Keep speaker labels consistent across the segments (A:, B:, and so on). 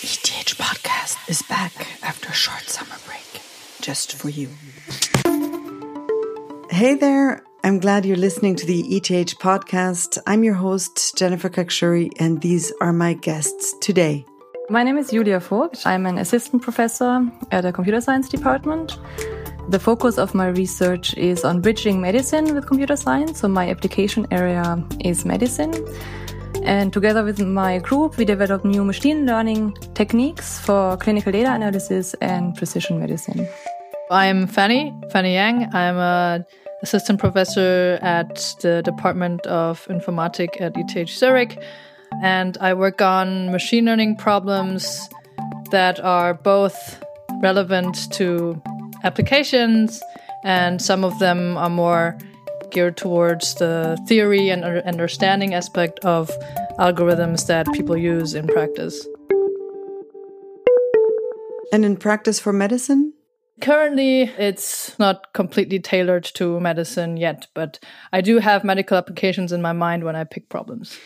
A: ETH podcast is back after a short summer break, just for you. Hey there. I'm glad you're listening to the ETH podcast. I'm your host, Jennifer Khakshouri, and these are my guests today.
B: My name is Julia Vogt. I'm an assistant professor at the computer science department. The focus of my research is on bridging medicine with computer science. So my application area is medicine. And together with my group, we develop new machine learning techniques for clinical data analysis and precision medicine.
C: I'm Fanny, Fanny Yang. I'm a assistant professor at the Department of Informatic at ETH Zurich. And I work on machine learning problems that are both relevant to applications, and some of them are more geared towards the theory and understanding aspect of algorithms that people use in practice.
A: And in practice for medicine?
C: Currently, it's not completely tailored to medicine yet, but I do have medical applications in my mind when I pick problems.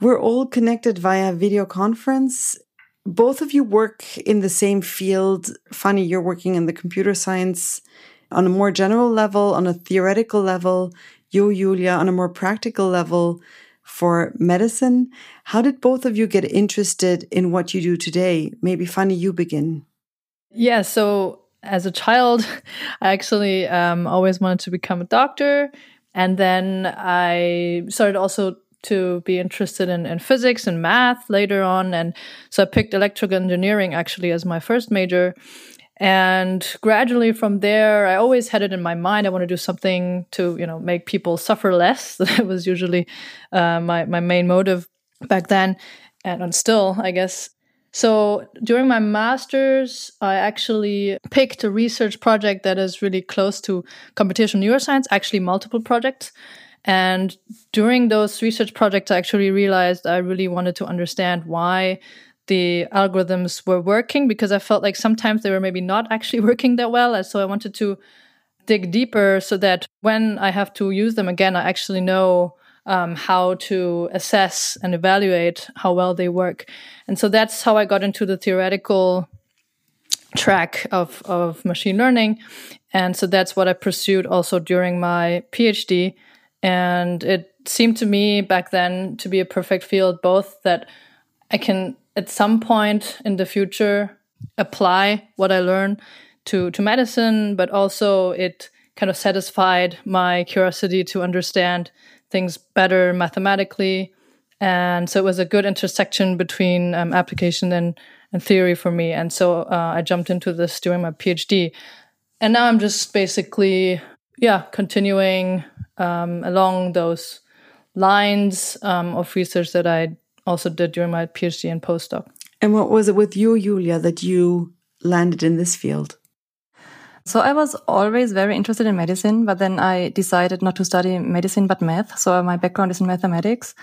A: We're all connected via video conference. Both of you work in the same field. Fanny, you're working in the computer science on a more general level, on a theoretical level. You, Julia, on a more practical level for medicine. How did both of you get interested in what you do today? Maybe Fanny, you begin.
C: Yeah, so as a child, I actually um, always wanted to become a doctor. And then I started also to be interested in, in physics and math later on. And so I picked electrical engineering actually as my first major. And gradually from there, I always had it in my mind. I want to do something to, you know, make people suffer less. that was usually uh, my, my main motive back then. And, and still, I guess. So during my master's, I actually picked a research project that is really close to computational neuroscience, actually multiple projects. And during those research projects, I actually realized I really wanted to understand why the algorithms were working because I felt like sometimes they were maybe not actually working that well. And so I wanted to dig deeper so that when I have to use them again, I actually know um, how to assess and evaluate how well they work. And so that's how I got into the theoretical track of, of machine learning. And so that's what I pursued also during my PhD. And it seemed to me back then to be a perfect field, both that I can at some point in the future apply what I learn to, to medicine, but also it kind of satisfied my curiosity to understand things better mathematically. And so it was a good intersection between um, application and, and theory for me. And so uh, I jumped into this during my PhD. And now I'm just basically, yeah, continuing um, along those lines um, of research that I also did during my PhD and postdoc.
A: And what was it with you, Julia, that you landed in this field?
B: So I was always very interested in medicine, but then I decided not to study medicine but math. So my background is in mathematics.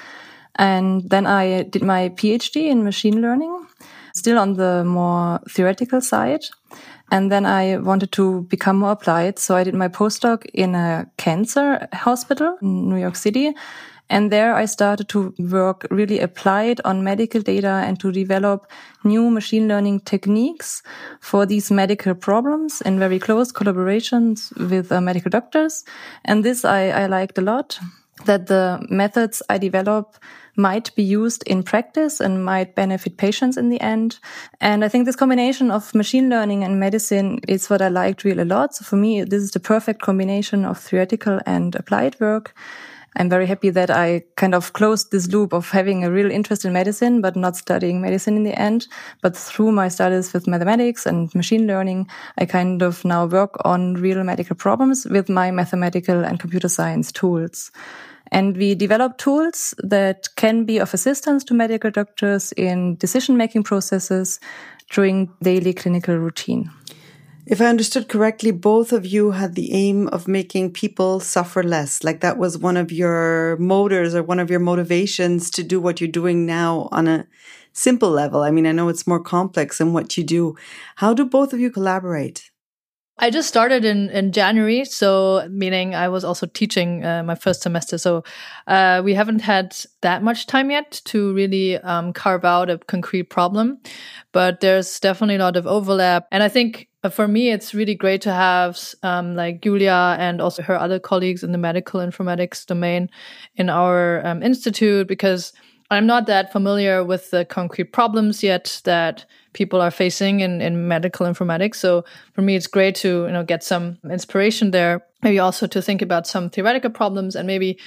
B: And then I did my PhD in machine learning, still on the more theoretical side. And then I wanted to become more applied. So I did my postdoc in a cancer hospital in New York City. And there I started to work really applied on medical data and to develop new machine learning techniques for these medical problems in very close collaborations with uh, medical doctors. And this I, I liked a lot that the methods I develop might be used in practice and might benefit patients in the end. And I think this combination of machine learning and medicine is what I liked really a lot. So for me, this is the perfect combination of theoretical and applied work. I'm very happy that I kind of closed this loop of having a real interest in medicine, but not studying medicine in the end. But through my studies with mathematics and machine learning, I kind of now work on real medical problems with my mathematical and computer science tools. And we develop tools that can be of assistance to medical doctors in decision making processes during daily clinical routine.
A: If I understood correctly, both of you had the aim of making people suffer less. Like that was one of your motors or one of your motivations to do what you're doing now on a simple level. I mean, I know it's more complex in what you do. How do both of you collaborate?
C: I just started in, in January, so meaning I was also teaching uh, my first semester. So uh, we haven't had that much time yet to really um, carve out a concrete problem, but there's definitely a lot of overlap. And I think uh, for me, it's really great to have um, like Julia and also her other colleagues in the medical informatics domain in our um, institute because I'm not that familiar with the concrete problems yet that people are facing in, in medical informatics. So for me, it's great to you know get some inspiration there. Maybe also to think about some theoretical problems, and maybe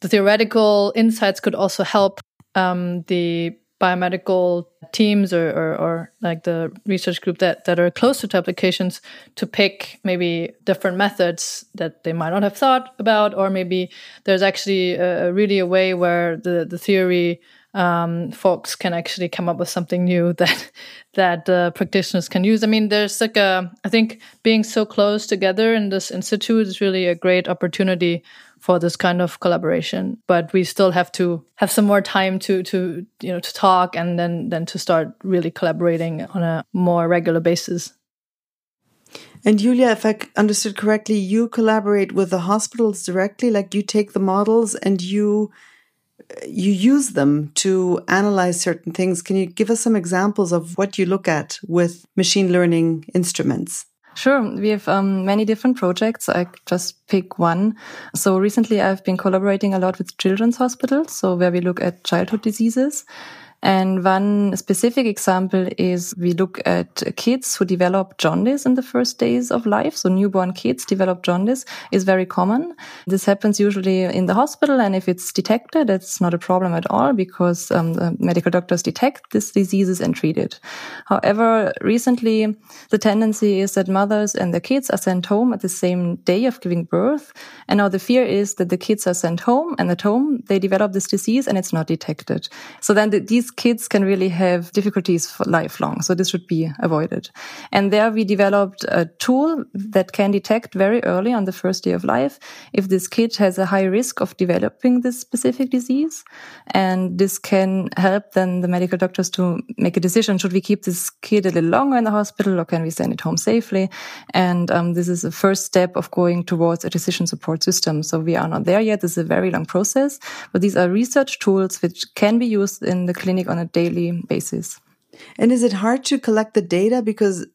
C: the theoretical insights could also help um, the biomedical teams or, or, or, like the research group that, that are closer to applications to pick maybe different methods that they might not have thought about or maybe there's actually a, really a way where the, the theory um, folks can actually come up with something new that that uh, practitioners can use. I mean, there's like a I think being so close together in this institute is really a great opportunity for this kind of collaboration. But we still have to have some more time to to you know to talk and then then to start really collaborating on a more regular basis.
A: And Julia, if I understood correctly, you collaborate with the hospitals directly. Like you take the models and you uh, you use them to analyze certain things. Can you give us some examples of what you look at with machine learning instruments?
B: Sure. We have um, many different projects. I just pick one. So recently I've been collaborating a lot with children's hospitals. So where we look at childhood diseases. And one specific example is we look at kids who develop jaundice in the first days of life. So newborn kids develop jaundice is very common. This happens usually in the hospital. And if it's detected, it's not a problem at all because um, the medical doctors detect these diseases and treat it. However, recently the tendency is that mothers and their kids are sent home at the same day of giving birth. And now the fear is that the kids are sent home and at home they develop this disease and it's not detected. So then the, these kids can really have difficulties for lifelong. So this should be avoided. And there we developed a tool that can detect very early on the first day of life if this kid has a high risk of developing this specific disease. And this can help then the medical doctors to make a decision. Should we keep this kid a little longer in the hospital or can we send it home safely? And um, this is the first step of going towards a decision support system. So we are not there yet. This is a very long process, but these are research tools which can be used in the clinic on a daily basis.
A: And is it hard to collect the data? Because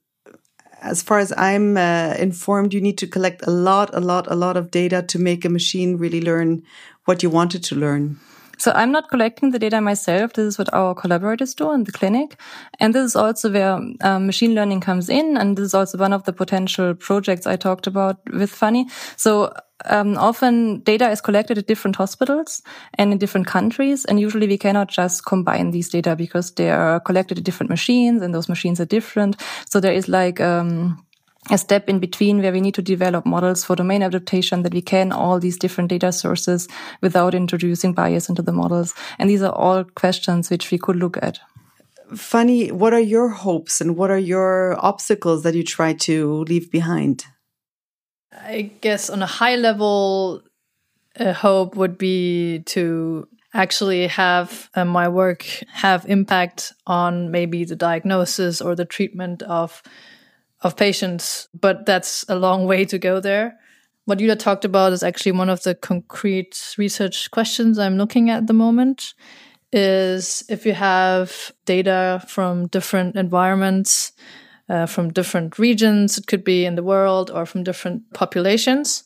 A: as far as I'm uh, informed, you need to collect a lot, a lot, a lot of data to make a machine really learn what you wanted to learn.
B: So I'm not collecting the data myself. This is what our collaborators do in the clinic. And this is also where um, machine learning comes in. And this is also one of the potential projects I talked about with Fanny. So um, often data is collected at different hospitals and in different countries. And usually we cannot just combine these data because they are collected at different machines and those machines are different. So there is like, um, a step in between where we need to develop models for domain adaptation that we can all these different data sources without introducing bias into the models. And these are all questions which we could look at.
A: Fanny, what are your hopes and what are your obstacles that you try to leave behind?
C: I guess on a high level, a hope would be to actually have uh, my work have impact on maybe the diagnosis or the treatment of of patients, but that's a long way to go there. What Julia talked about is actually one of the concrete research questions I'm looking at, at the moment is if you have data from different environments uh, from different regions. It could be in the world or from different populations.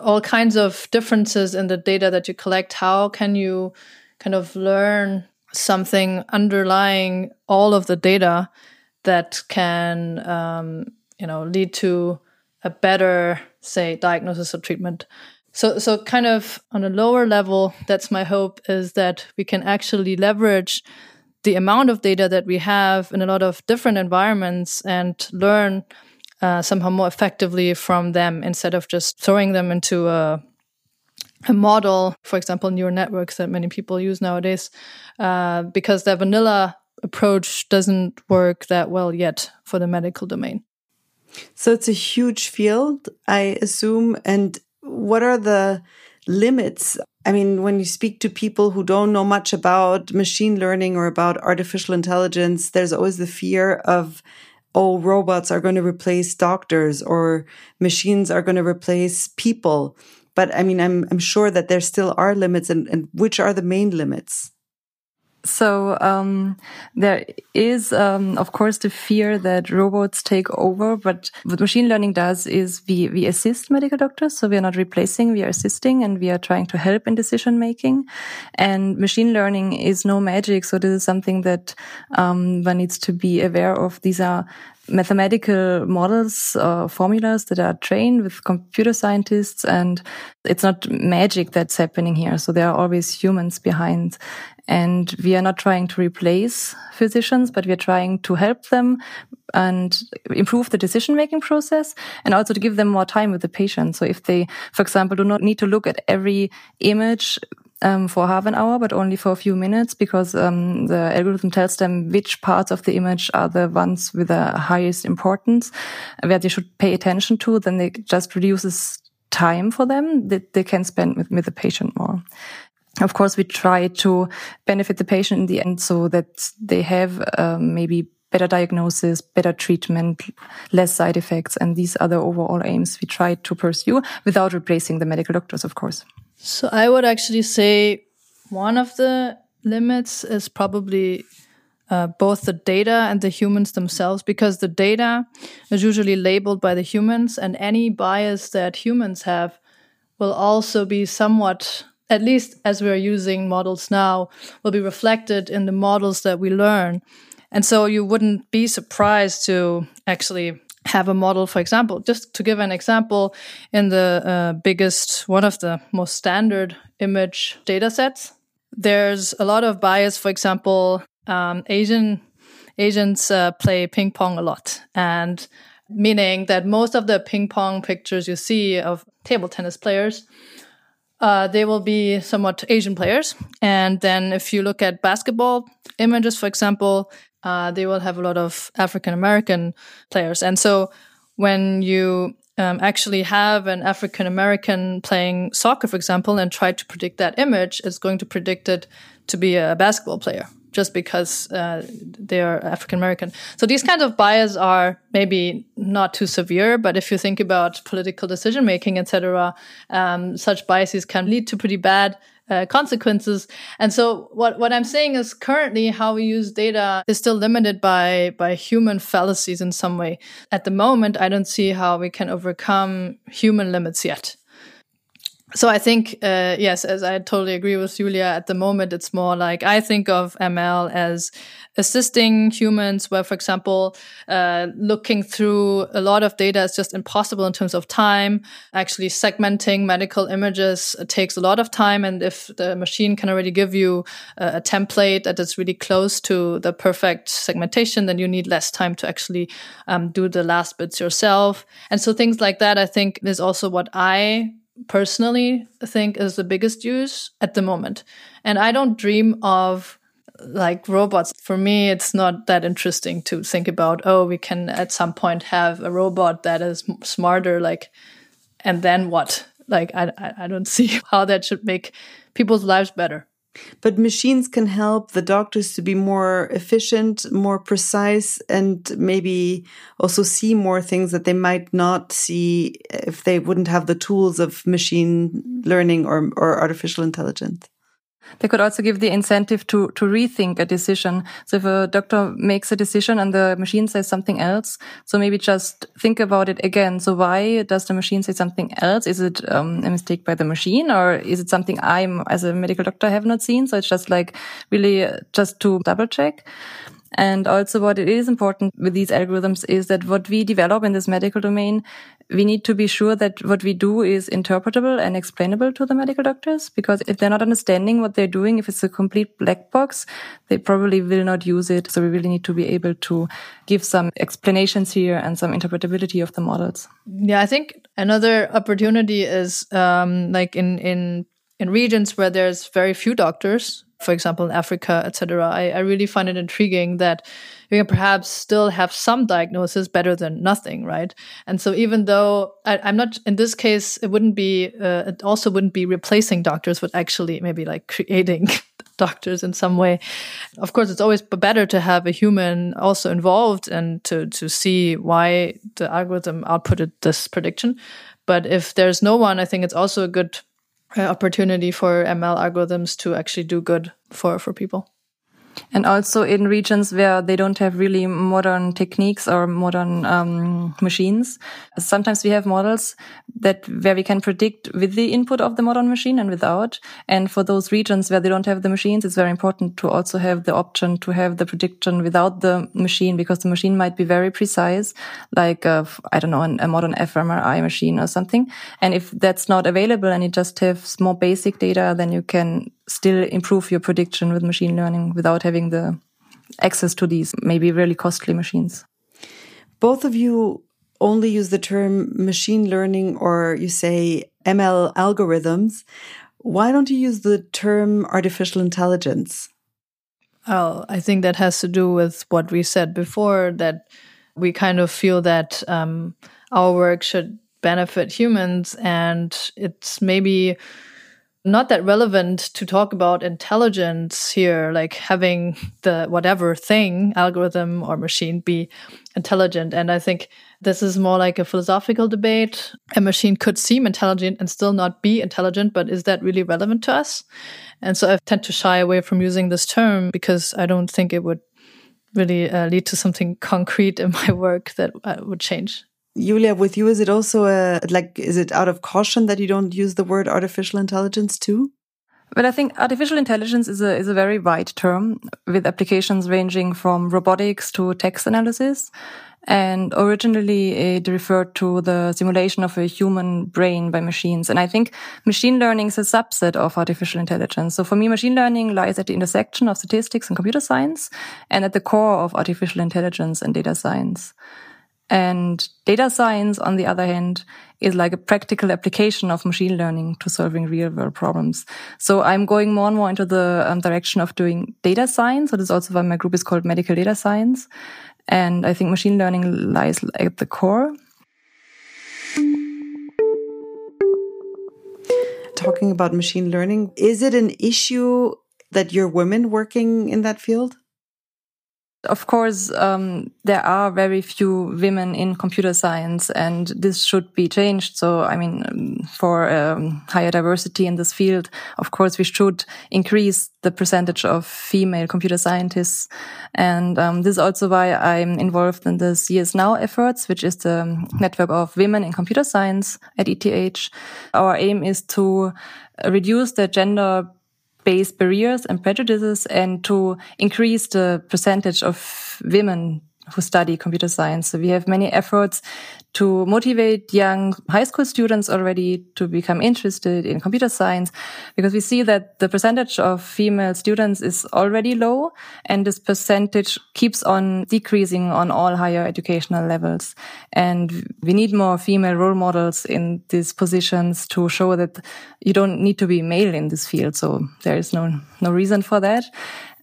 C: All kinds of differences in the data that you collect. How can you kind of learn something underlying all of the data that can, um, you know, lead to a better, say, diagnosis or treatment? So, so kind of on a lower level, that's my hope is that we can actually leverage the amount of data that we have in a lot of different environments and learn uh, somehow more effectively from them instead of just throwing them into a, a model, for example, neural networks that many people use nowadays, uh, because the vanilla approach doesn't work that well yet for the medical domain.
A: So it's a huge field, I assume. And what are the limits I mean, when you speak to people who don't know much about machine learning or about artificial intelligence, there's always the fear of oh, robots are going to replace doctors or machines are going to replace people. But I mean, I'm, I'm sure that there still are limits and, and which are the main limits?
B: So um, there is, um, of course, the fear that robots take over. But what machine learning does is we we assist medical doctors. So we are not replacing, we are assisting, and we are trying to help in decision making. And machine learning is no magic. So this is something that um, one needs to be aware of. These are mathematical models or formulas that are trained with computer scientists and it's not magic that's happening here. So there are always humans behind and we are not trying to replace physicians, but we are trying to help them and improve the decision making process and also to give them more time with the patient. So if they, for example, do not need to look at every image um, for half an hour, but only for a few minutes because um, the algorithm tells them which parts of the image are the ones with the highest importance where they should pay attention to, then it just reduces time for them that they can spend with, with the patient more. Of course, we try to benefit the patient in the end so that they have um, maybe better diagnosis, better treatment, less side effects. And these are the overall aims we try to pursue without replacing the medical doctors, of course.
C: So I would actually say one of the limits is probably uh, both the data and the humans themselves, because the data is usually labeled by the humans, and any bias that humans have will also be somewhat at least as we're using models now, will be reflected in the models that we learn. And so you wouldn't be surprised to actually have a model, for example, just to give an example, in the uh, biggest, one of the most standard image data sets, there's a lot of bias. For example, um, Asian Asians uh, play ping pong a lot, and meaning that most of the ping pong pictures you see of table tennis players uh, they will be somewhat Asian players. And then if you look at basketball images, for example, uh, they will have a lot of African American players. And so when you um, actually have an African American playing soccer, for example, and try to predict that image, it's going to predict it to be a basketball player just because uh, they are African American. So these kinds of bias are maybe not too severe, but if you think about political decision making, etc., um, such biases can lead to pretty bad uh, consequences. And so what, what I'm saying is currently how we use data is still limited by, by human fallacies in some way. At the moment, I don't see how we can overcome human limits yet so I think, uh, yes, as I totally agree with Julia, at the moment, it's more like I think of ML as assisting humans, where, for example, uh, looking through a lot of data is just impossible in terms of time. Actually, segmenting medical images takes a lot of time. And if the machine can already give you a, a template that is really close to the perfect segmentation, then you need less time to actually um, do the last bits yourself. And so things like that, I think, is also what I personally think is the biggest use at the moment. And I don't dream of like robots. For me, it's not that interesting to think about, oh, we can at some point have a robot that is smarter, like, and then what? Like, I, I don't see how that should make people's lives better.
A: But machines can help the doctors to be more efficient, more precise, and maybe also see more things that they might not see if they wouldn't have the tools of machine learning or, or artificial intelligence.
B: They could also give the incentive to, to rethink a decision. So if a doctor makes a decision and the machine says something else, so maybe just think about it again. So why does the machine say something else? Is it um, a mistake by the machine or is it something I'm as a medical doctor have not seen? So it's just like really just to double check. And also what it is important with these algorithms is that what we develop in this medical domain, we need to be sure that what we do is interpretable and explainable to the medical doctors. Because if they're not understanding what they're doing, if it's a complete black box, they probably will not use it. So we really need to be able to give some explanations here and some interpretability of the models.
C: Yeah, I think another opportunity is um, like in in in regions where there's very few doctors for example, in Africa, etc. I, I really find it intriguing that we can perhaps still have some diagnosis better than nothing, right? And so even though I, am not in this case, it wouldn't be, uh, it also wouldn't be replacing doctors, but actually maybe like creating doctors in some way. Of course, it's always better to have a human also involved and to, to see why the algorithm outputted this prediction. But if there's no one, I think it's also a good Uh, opportunity for ML algorithms to actually do good for, for people
B: and also in regions where they don't have really modern techniques or modern um, machines. Sometimes we have models that where we can predict with the input of the modern machine and without. And for those regions where they don't have the machines, it's very important to also have the option to have the prediction without the machine because the machine might be very precise, like I I don't know a modern fMRI machine or something. And if that's not available and you just have more basic data, then you can still improve your prediction with machine learning without having the access to these maybe really costly machines.
A: Both of you only use the term machine learning or you say ML algorithms. Why don't you use the term artificial intelligence?
C: Oh, I think that has to do with what we said before that we kind of feel that um, our work should benefit humans and it's maybe not that relevant to talk about intelligence here, like having the whatever thing, algorithm or machine be intelligent. And I think this is more like a philosophical debate. A machine could seem intelligent and still not be intelligent, but is that really relevant to us? And so I tend to shy away from using this term because I don't think it would really uh, lead to something concrete in my work that uh, would change.
A: Julia, with you, is it also a, like, is it out of caution that you don't use the word artificial intelligence too?
B: Well, I think artificial intelligence is a, is a very wide term with applications ranging from robotics to text analysis. And originally it referred to the simulation of a human brain by machines. And I think machine learning is a subset of artificial intelligence. So for me, machine learning lies at the intersection of statistics and computer science and at the core of artificial intelligence and data science. And data science, on the other hand, is like a practical application of machine learning to solving real world problems. So I'm going more and more into the um, direction of doing data science. This is also why my group is called medical data science. And I think machine learning lies at the core.
A: Talking about machine learning, is it an issue that you're women working in that field?
B: Of course, um, there are very few women in computer science, and this should be changed. So, I mean, for um, higher diversity in this field, of course, we should increase the percentage of female computer scientists. And um, this is also why I'm involved in the CSNOW efforts, which is the network of women in computer science at ETH. Our aim is to reduce the gender based barriers and prejudices and to increase the percentage of women who study computer science. So we have many efforts to motivate young high school students already to become interested in computer science because we see that the percentage of female students is already low and this percentage keeps on decreasing on all higher educational levels. And we need more female role models in these positions to show that you don't need to be male in this field. So there is no, no reason for that.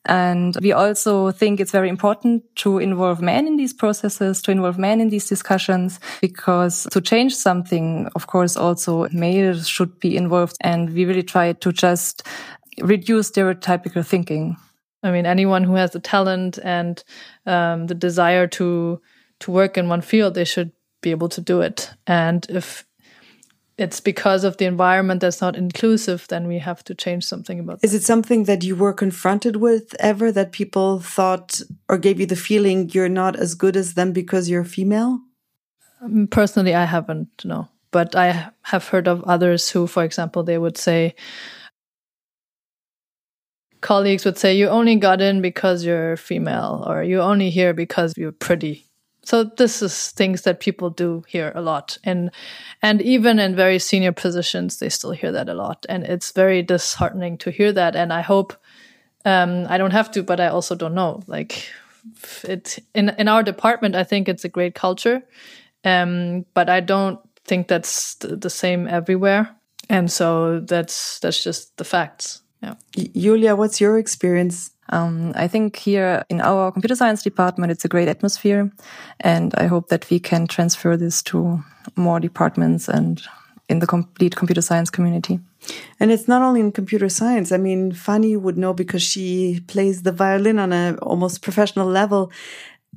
B: And we also think it's very important to involve men in these processes, to involve men in these discussions, because to change something, of course, also males should be involved. And we really try to just reduce stereotypical thinking.
C: I mean, anyone who has the talent and um, the desire to to work in one field, they should be able to do it. And if it's because of the environment that's not inclusive, then we have to change something about
A: Is it something that you were confronted with ever that people thought or gave you the feeling you're not as good as them because you're female?
C: Um, personally, I haven't, no. But I have heard of others who, for example, they would say, colleagues would say, you only got in because you're female, or you only here because you're pretty so this is things that people do hear a lot. And and even in very senior positions they still hear that a lot. And it's very disheartening to hear that. And i hope um, i don't have to but i also don't know. Like it in in our department i think it's a great culture. Um, but i don't think that's the, the same everywhere. And so that's that's just the facts. Yeah.
A: Julia what's your experience
B: um, I think here in our computer science department, it's a great atmosphere. And I hope that we can transfer this to more departments and in the complete computer science community.
A: And it's not only in computer science. I mean, Fanny would know because she plays the violin on a almost professional level.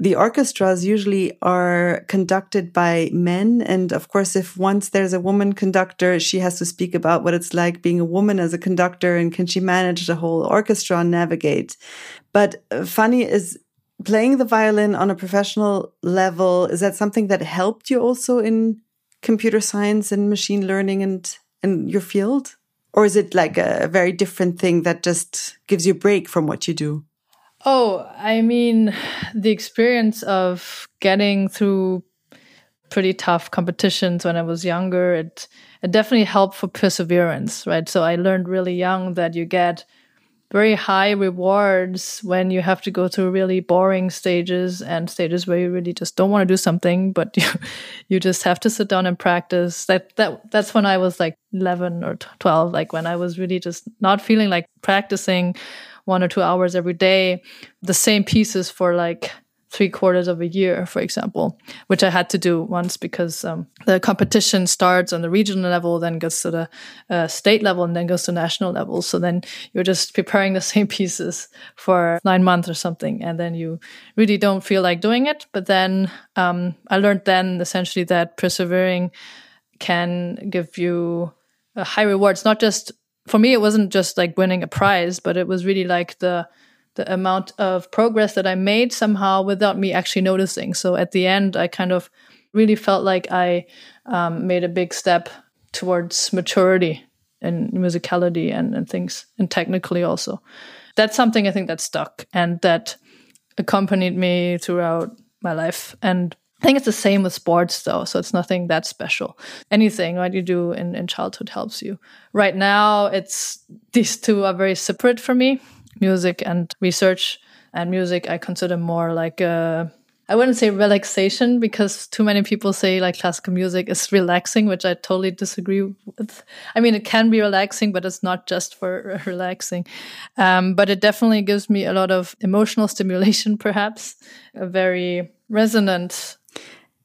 A: The orchestras usually are conducted by men. And of course, if once there's a woman conductor, she has to speak about what it's like being a woman as a conductor and can she manage the whole orchestra and navigate. But uh, Fanny is playing the violin on a professional level. Is that something that helped you also in computer science and machine learning and, and your field? Or is it like a very different thing that just gives you a break from what you do?
C: Oh, I mean, the experience of getting through pretty tough competitions when I was younger, it it definitely helped for perseverance, right? So I learned really young that you get very high rewards when you have to go through really boring stages and stages where you really just don't want to do something, but you you just have to sit down and practice. That that that's when I was like 11 or 12, like when I was really just not feeling like practicing one or two hours every day, the same pieces for like three quarters of a year, for example, which I had to do once because um, the competition starts on the regional level, then goes to the uh, state level, and then goes to national level. So then you're just preparing the same pieces for nine months or something, and then you really don't feel like doing it. But then um, I learned then essentially that persevering can give you high rewards, not just for me, it wasn't just like winning a prize, but it was really like the the amount of progress that I made somehow without me actually noticing. So at the end, I kind of really felt like I um, made a big step towards maturity and musicality and, and things, and technically also. That's something I think that stuck and that accompanied me throughout my life. And I think it's the same with sports though, so it's nothing that special. Anything right you do in, in childhood helps you. Right now it's these two are very separate for me music and research and music I consider more like a I wouldn't say relaxation because too many people say like classical music is relaxing, which I totally disagree with. I mean, it can be relaxing, but it's not just for relaxing. Um, but it definitely gives me a lot of emotional stimulation, perhaps a very resonant.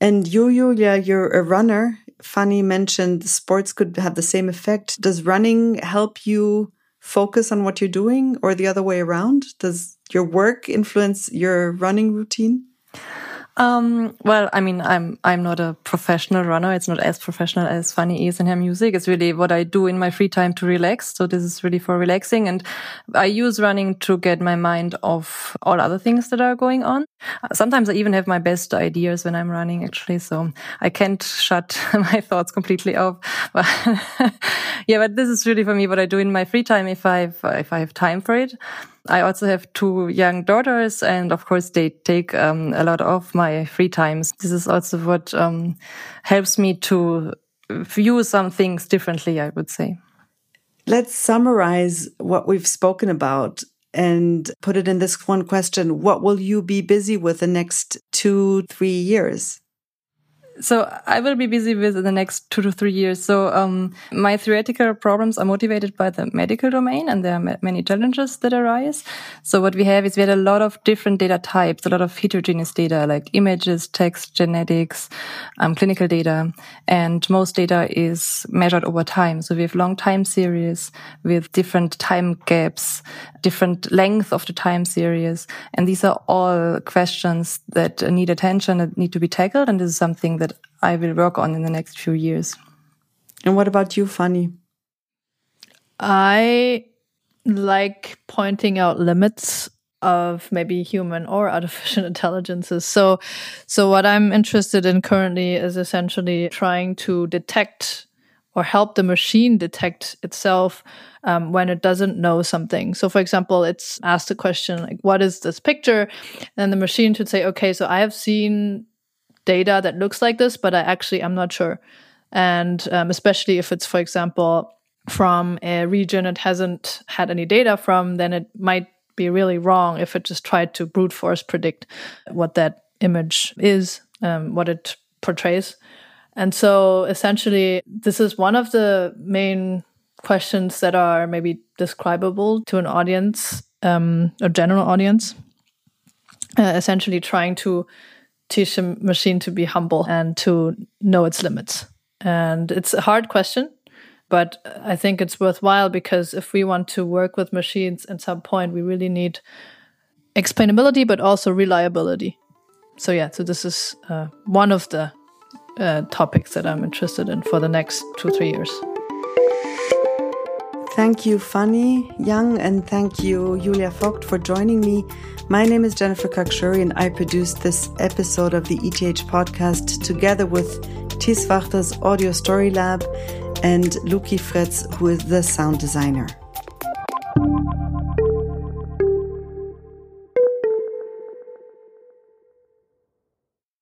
A: And you, Julia, you're a runner. Fanny mentioned sports could have the same effect. Does running help you focus on what you're doing or the other way around? Does your work influence your running routine?
B: Um, well, I mean, I'm I'm not a professional runner. It's not as professional as Fanny is in her music. It's really what I do in my free time to relax. So this is really for relaxing, and I use running to get my mind off all other things that are going on. Sometimes I even have my best ideas when I'm running, actually. So I can't shut my thoughts completely off. But yeah, but this is really for me what I do in my free time if I if I have time for it. I also have two young daughters, and of course, they take um, a lot of my free times. This is also what um, helps me to view some things differently, I would say.
A: Let's summarize what we've spoken about and put it in this one question What will you be busy with the next two, three years?
B: So I will be busy with the next two to three years. So um, my theoretical problems are motivated by the medical domain, and there are many challenges that arise. So what we have is we had a lot of different data types, a lot of heterogeneous data like images, text, genetics, um, clinical data, and most data is measured over time. So we have long time series with different time gaps, different length of the time series, and these are all questions that need attention that need to be tackled, and this is something that I will work on in the next few years.
A: And what about you, Fanny?
C: I like pointing out limits of maybe human or artificial intelligences. So, so what I'm interested in currently is essentially trying to detect or help the machine detect itself um, when it doesn't know something. So, for example, it's asked a question like, "What is this picture?" and the machine should say, "Okay, so I have seen data that looks like this, but I actually I'm not sure. And um, especially if it's, for example, from a region it hasn't had any data from, then it might be really wrong if it just tried to brute force predict what that image is, um, what it portrays. And so essentially, this is one of the main questions that are maybe describable to an audience, um, a general audience. Uh, essentially, trying to teach a machine to be humble and to know its limits And it's a hard question, but I think it's worthwhile because if we want to work with machines at some point, we really need explainability, but also reliability. So, yeah, so this is uh, one of the uh, topics that I'm interested in for the next two, three years.
A: Thank you, Fanny Yang, and thank you, Julia Vogt, for joining me. My name is Jennifer Khakshouri, and I produced this episode of the ETH podcast together with Tis Wachter's Audio Story Lab and Luki Fritz, who is the sound designer.